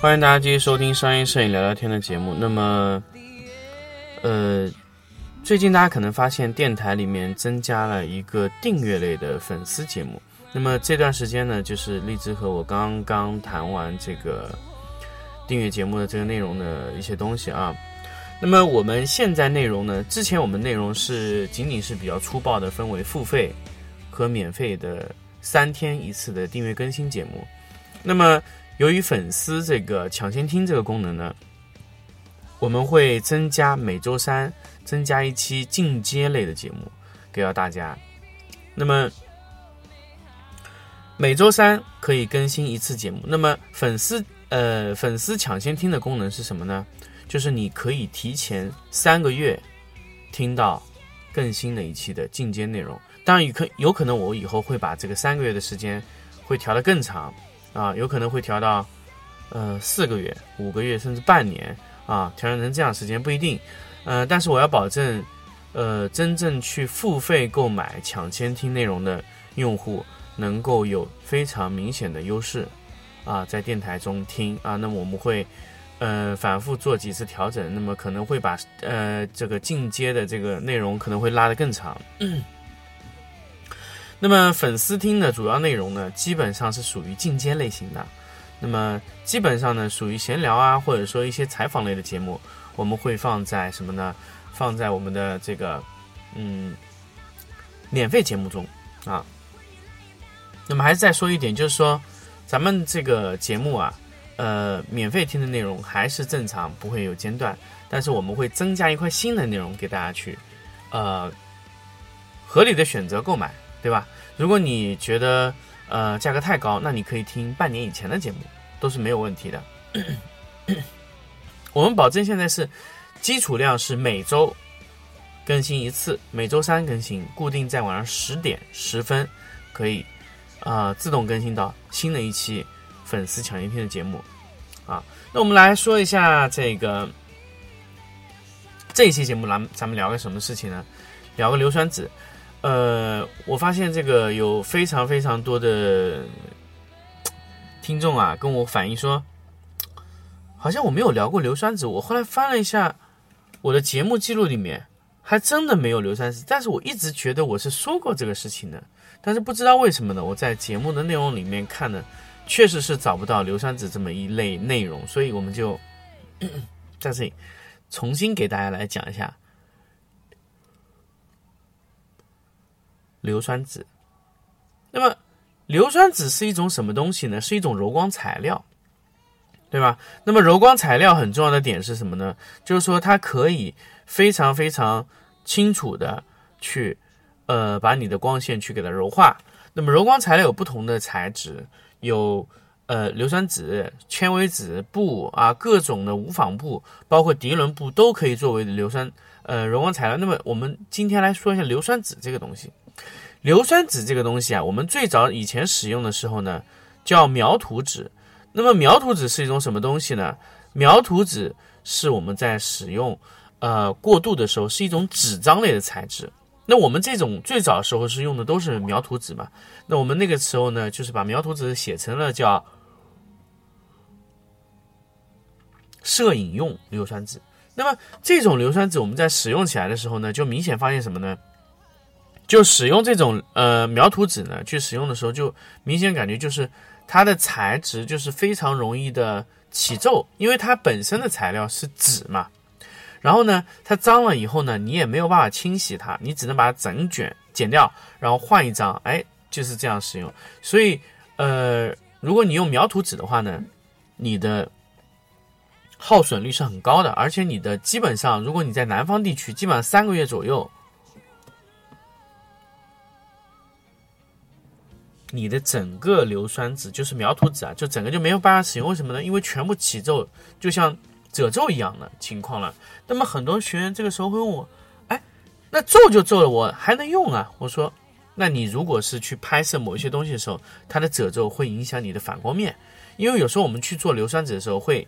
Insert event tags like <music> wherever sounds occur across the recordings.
欢迎大家继续收听商业摄影聊聊天的节目。那么，呃，最近大家可能发现电台里面增加了一个订阅类的粉丝节目。那么这段时间呢，就是荔枝和我刚刚谈完这个订阅节目的这个内容的一些东西啊。那么我们现在内容呢，之前我们内容是仅仅是比较粗暴的分为付费和免费的三天一次的订阅更新节目。那么由于粉丝这个抢先听这个功能呢，我们会增加每周三增加一期进阶类的节目给到大家。那么每周三可以更新一次节目。那么粉丝呃粉丝抢先听的功能是什么呢？就是你可以提前三个月听到更新的一期的进阶内容。当然，有可有可能我以后会把这个三个月的时间会调得更长啊，有可能会调到呃四个月、五个月甚至半年啊，调整成这样时间不一定。呃，但是我要保证，呃，真正去付费购买抢先听内容的用户能够有非常明显的优势啊，在电台中听啊，那么我们会。呃，反复做几次调整，那么可能会把呃这个进阶的这个内容可能会拉得更长。那么粉丝听的主要内容呢，基本上是属于进阶类型的。那么基本上呢，属于闲聊啊，或者说一些采访类的节目，我们会放在什么呢？放在我们的这个嗯免费节目中啊。那么还是再说一点，就是说咱们这个节目啊。呃，免费听的内容还是正常，不会有间断。但是我们会增加一块新的内容给大家去，呃，合理的选择购买，对吧？如果你觉得呃价格太高，那你可以听半年以前的节目，都是没有问题的。<clears throat> 我们保证现在是基础量是每周更新一次，每周三更新，固定在晚上十点十分可以啊、呃、自动更新到新的一期。粉丝抢先听的节目，啊，那我们来说一下这个这一期节目，咱咱们聊个什么事情呢？聊个硫酸酯。呃，我发现这个有非常非常多的听众啊，跟我反映说，好像我没有聊过硫酸酯。我后来翻了一下我的节目记录里面，还真的没有硫酸酯。但是我一直觉得我是说过这个事情的，但是不知道为什么呢？我在节目的内容里面看呢。确实是找不到硫酸酯这么一类内容，所以我们就在这里重新给大家来讲一下硫酸纸。那么，硫酸纸是一种什么东西呢？是一种柔光材料，对吧？那么，柔光材料很重要的点是什么呢？就是说它可以非常非常清楚的去呃把你的光线去给它柔化。那么，柔光材料有不同的材质。有呃硫酸纸、纤维纸、布啊，各种的无纺布，包括涤纶布都可以作为硫酸呃柔光材料。那么我们今天来说一下硫酸纸这个东西。硫酸纸这个东西啊，我们最早以前使用的时候呢，叫描图纸。那么描图纸是一种什么东西呢？描图纸是我们在使用呃过渡的时候是一种纸张类的材质。那我们这种最早时候是用的都是描图纸嘛？那我们那个时候呢，就是把描图纸写成了叫摄影用硫酸纸。那么这种硫酸纸我们在使用起来的时候呢，就明显发现什么呢？就使用这种呃描图纸呢，去使用的时候，就明显感觉就是它的材质就是非常容易的起皱，因为它本身的材料是纸嘛。然后呢，它脏了以后呢，你也没有办法清洗它，你只能把它整卷剪掉，然后换一张，哎，就是这样使用。所以，呃，如果你用描图纸的话呢，你的耗损率是很高的，而且你的基本上，如果你在南方地区，基本上三个月左右你的整个硫酸纸就是描图纸啊，就整个就没有办法使用。为什么呢？因为全部起皱，就像褶皱一样的情况了。那么很多学员这个时候会问我，哎，那皱就皱了，我还能用啊？我说，那你如果是去拍摄某一些东西的时候，它的褶皱会影响你的反光面，因为有时候我们去做硫酸纸的时候会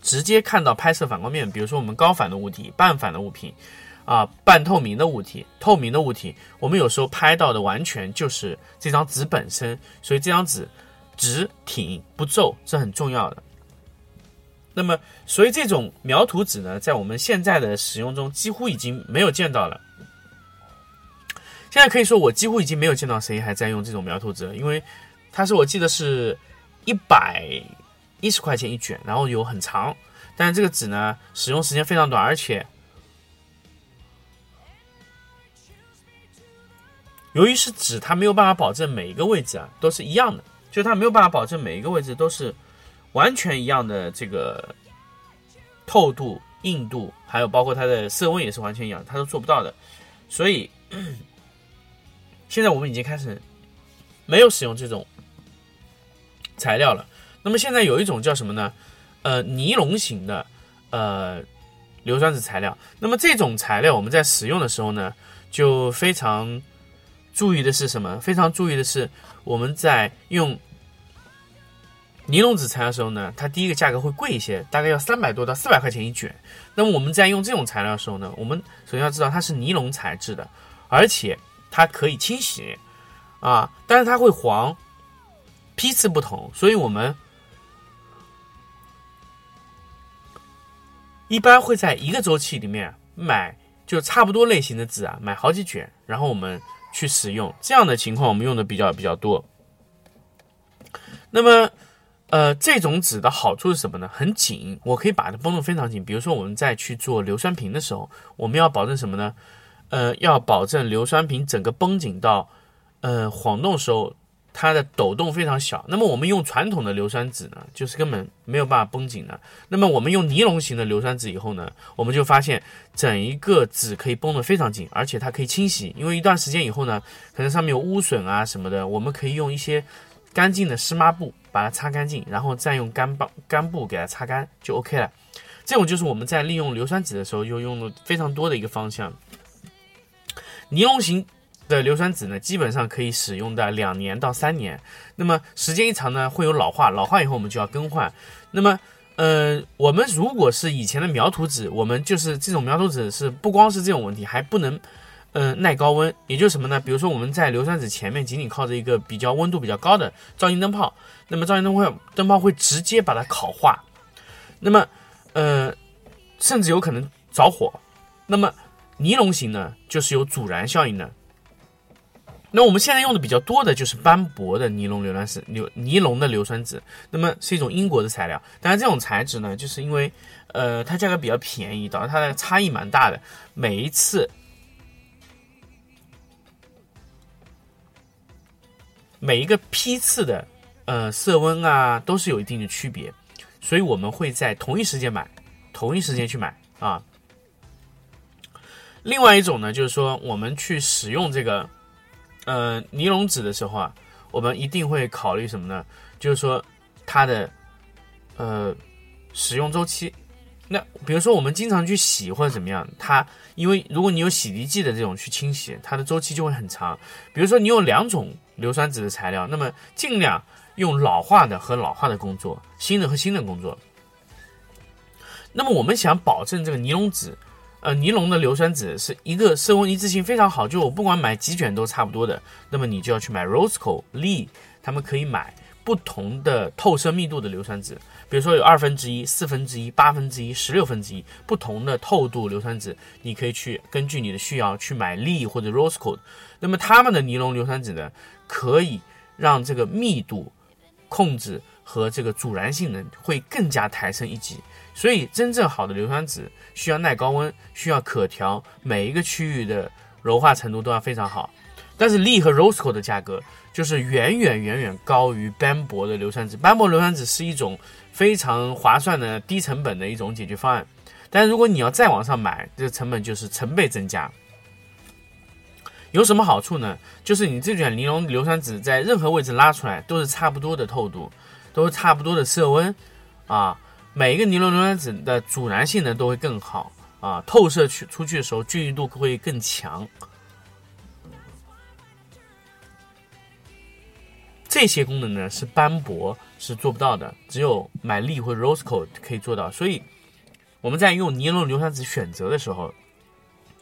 直接看到拍摄反光面，比如说我们高反的物体、半反的物品。啊，半透明的物体，透明的物体，我们有时候拍到的完全就是这张纸本身，所以这张纸直挺不皱是很重要的。那么，所以这种描图纸呢，在我们现在的使用中几乎已经没有见到了。现在可以说，我几乎已经没有见到谁还在用这种描图纸了，因为它是我记得是一百一十块钱一卷，然后有很长，但是这个纸呢，使用时间非常短，而且。由于是纸，它没有办法保证每一个位置啊都是一样的，就它没有办法保证每一个位置都是完全一样的这个透度、硬度，还有包括它的色温也是完全一样，它都做不到的。所以现在我们已经开始没有使用这种材料了。那么现在有一种叫什么呢？呃，尼龙型的呃硫酸纸材料。那么这种材料我们在使用的时候呢，就非常。注意的是什么？非常注意的是，我们在用尼龙纸材料的时候呢，它第一个价格会贵一些，大概要三百多到四百块钱一卷。那么我们在用这种材料的时候呢，我们首先要知道它是尼龙材质的，而且它可以清洗啊，但是它会黄，批次不同，所以我们一般会在一个周期里面买就差不多类型的纸啊，买好几卷，然后我们。去使用这样的情况，我们用的比较比较多。那么，呃，这种纸的好处是什么呢？很紧，我可以把它绷得非常紧。比如说，我们在去做硫酸瓶的时候，我们要保证什么呢？呃，要保证硫酸瓶整个绷紧到，呃，晃动时候。它的抖动非常小，那么我们用传统的硫酸纸呢，就是根本没有办法绷紧的。那么我们用尼龙型的硫酸纸以后呢，我们就发现整一个纸可以绷得非常紧，而且它可以清洗。因为一段时间以后呢，可能上面有污损啊什么的，我们可以用一些干净的湿抹布把它擦干净，然后再用干棒干布给它擦干就 OK 了。这种就是我们在利用硫酸纸的时候又用了非常多的一个方向。尼龙型。的硫酸纸呢，基本上可以使用的两年到三年。那么时间一长呢，会有老化，老化以后我们就要更换。那么，呃，我们如果是以前的描图纸，我们就是这种描图纸是不光是这种问题，还不能，呃，耐高温。也就是什么呢？比如说我们在硫酸纸前面仅仅靠着一个比较温度比较高的照明灯泡，那么照明灯会灯泡会直接把它烤化，那么，呃，甚至有可能着火。那么尼龙型呢，就是有阻燃效应的。那我们现在用的比较多的就是斑驳的尼龙硫酸纸，硫尼龙的硫酸纸，那么是一种英国的材料。当然，这种材质呢，就是因为，呃，它价格比较便宜，导致它的差异蛮大的。每一次，每一个批次的，呃，色温啊，都是有一定的区别，所以我们会在同一时间买，同一时间去买啊。另外一种呢，就是说我们去使用这个。呃，尼龙纸的时候啊，我们一定会考虑什么呢？就是说它的呃使用周期。那比如说我们经常去洗或者怎么样，它因为如果你有洗涤剂的这种去清洗，它的周期就会很长。比如说你有两种硫酸纸的材料，那么尽量用老化的和老化的工作，新的和新的工作。那么我们想保证这个尼龙纸。呃，尼龙的硫酸纸是一个色温一致性非常好，就我不管买几卷都差不多的。那么你就要去买 Roseco、Lee，他们可以买不同的透射密度的硫酸纸，比如说有二分之一、四分之一、八分之一、十六分之一不同的透度硫酸纸，你可以去根据你的需要去买 Lee 或者 Roseco。那么他们的尼龙硫酸纸呢，可以让这个密度控制和这个阻燃性能会更加抬升一级。所以，真正好的硫酸纸需要耐高温，需要可调，每一个区域的柔化程度都要非常好。但是，Lee 和 Roseco 的价格就是远远远远高于斑驳的硫酸纸。斑驳硫酸纸是一种非常划算的低成本的一种解决方案，但如果你要再往上买，这个成本就是成倍增加。有什么好处呢？就是你这卷尼龙硫酸纸在任何位置拉出来都是差不多的透度，都是差不多的色温，啊，每一个尼龙硫酸纸的阻燃性能都会更好，啊，透射去出去的时候均匀度会更强。这些功能呢是斑驳是做不到的，只有买力或 Rosco 可以做到。所以我们在用尼龙硫酸纸选择的时候，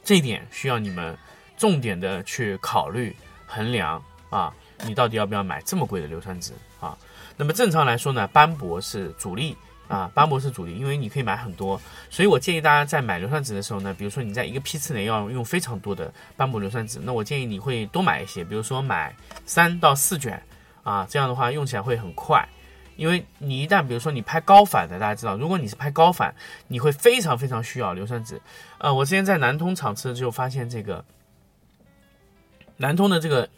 这一点需要你们重点的去考虑衡量啊，你到底要不要买这么贵的硫酸纸啊？那么正常来说呢，斑驳是主力啊，斑驳是主力，因为你可以买很多。所以我建议大家在买硫酸纸的时候呢，比如说你在一个批次内要用非常多的斑驳硫酸纸，那我建议你会多买一些，比如说买三到四卷。啊，这样的话用起来会很快，因为你一旦比如说你拍高反的，大家知道，如果你是拍高反，你会非常非常需要硫酸纸。呃，我之前在南通场次就发现这个南通的这个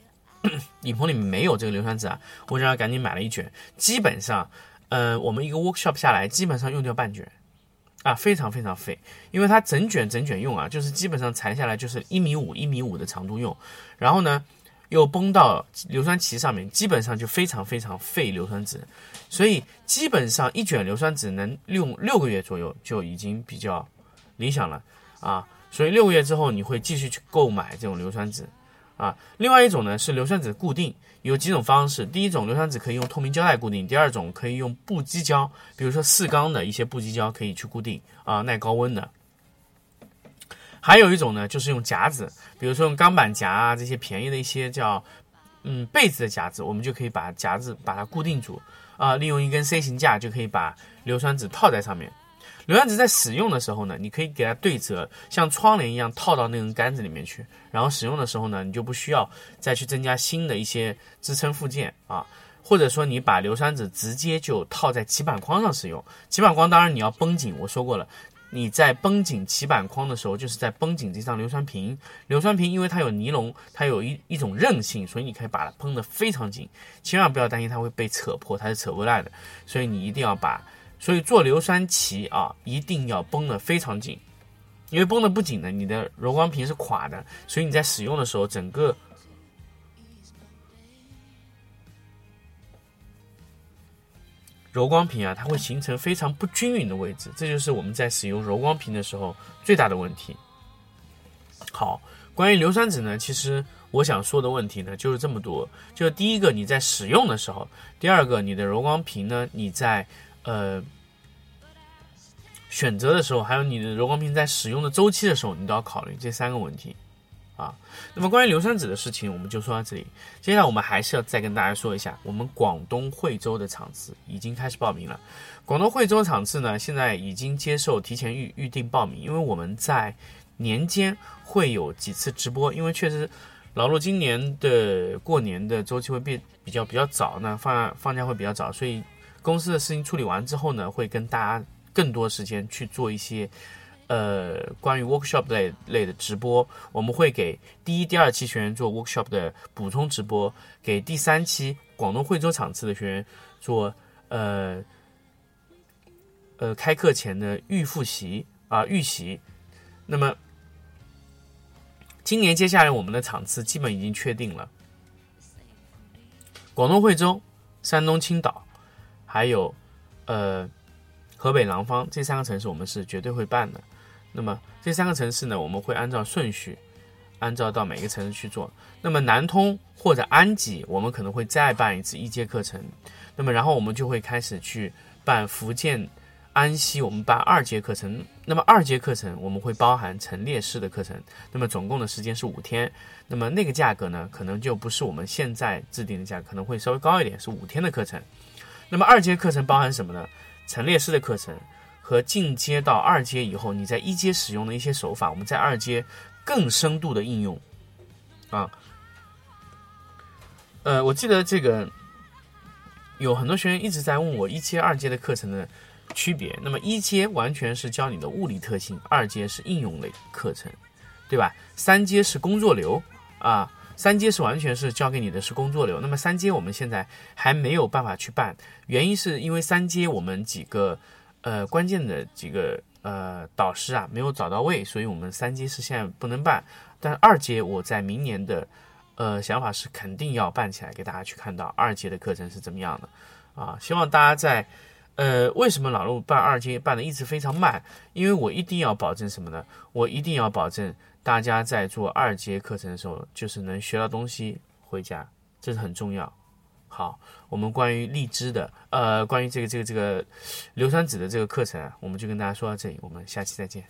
<coughs> 影棚里面没有这个硫酸纸啊，我让他赶紧买了一卷。基本上，呃，我们一个 workshop 下来，基本上用掉半卷，啊，非常非常费，因为它整卷整卷用啊，就是基本上裁下来就是一米五一米五的长度用，然后呢。又崩到硫酸旗上面，基本上就非常非常费硫酸纸，所以基本上一卷硫酸纸能用六个月左右就已经比较理想了啊。所以六个月之后你会继续去购买这种硫酸纸啊。另外一种呢是硫酸纸固定，有几种方式。第一种硫酸纸可以用透明胶带固定，第二种可以用布基胶，比如说四缸的一些布基胶可以去固定啊，耐高温的。还有一种呢，就是用夹子，比如说用钢板夹啊，这些便宜的一些叫嗯被子的夹子，我们就可以把夹子把它固定住啊，利用一根 C 型架就可以把硫酸纸套在上面。硫酸纸在使用的时候呢，你可以给它对折，像窗帘一样套到那根杆子里面去，然后使用的时候呢，你就不需要再去增加新的一些支撑附件啊，或者说你把硫酸纸直接就套在基板框上使用，基板框当然你要绷紧，我说过了。你在绷紧棋板框的时候，就是在绷紧这张硫酸瓶。硫酸瓶因为它有尼龙，它有一一种韧性，所以你可以把它绷得非常紧。千万不要担心它会被扯破，它是扯不烂的。所以你一定要把，所以做硫酸棋啊，一定要绷得非常紧。因为绷得不紧呢，你的柔光屏是垮的。所以你在使用的时候，整个。柔光屏啊，它会形成非常不均匀的位置，这就是我们在使用柔光屏的时候最大的问题。好，关于硫酸纸呢，其实我想说的问题呢就是这么多。就是第一个，你在使用的时候；第二个，你的柔光屏呢，你在呃选择的时候，还有你的柔光屏在使用的周期的时候，你都要考虑这三个问题。啊，那么关于硫酸纸的事情，我们就说到这里。接下来我们还是要再跟大家说一下，我们广东惠州的场次已经开始报名了。广东惠州场次呢，现在已经接受提前预预定报名，因为我们在年间会有几次直播，因为确实老陆今年的过年的周期会变比较比较早，那放放假会比较早，所以公司的事情处理完之后呢，会跟大家更多时间去做一些。呃，关于 workshop 类类的直播，我们会给第一、第二期学员做 workshop 的补充直播，给第三期广东惠州场次的学员做呃呃开课前的预复习啊预习。那么今年接下来我们的场次基本已经确定了，广东惠州、山东青岛，还有呃河北廊坊这三个城市，我们是绝对会办的。那么这三个城市呢，我们会按照顺序，按照到每个城市去做。那么南通或者安吉，我们可能会再办一次一阶课程。那么然后我们就会开始去办福建安溪，我们办二阶课程。那么二阶课程我们会包含陈列室的课程。那么总共的时间是五天。那么那个价格呢，可能就不是我们现在制定的价格，可能会稍微高一点，是五天的课程。那么二阶课程包含什么呢？陈列师的课程。和进阶到二阶以后，你在一阶使用的一些手法，我们在二阶更深度的应用啊。呃，我记得这个有很多学员一直在问我一阶、二阶的课程的区别。那么一阶完全是教你的物理特性，二阶是应用类课程，对吧？三阶是工作流啊，三阶是完全是教给你的是工作流。那么三阶我们现在还没有办法去办，原因是因为三阶我们几个。呃，关键的几个呃导师啊没有找到位，所以我们三阶是现在不能办。但二阶我在明年的呃想法是肯定要办起来，给大家去看到二阶的课程是怎么样的啊。希望大家在呃为什么老陆办二阶办的一直非常慢？因为我一定要保证什么呢？我一定要保证大家在做二阶课程的时候，就是能学到东西回家，这是很重要。好，我们关于荔枝的，呃，关于这个这个这个硫酸纸的这个课程，我们就跟大家说到这里，我们下期再见。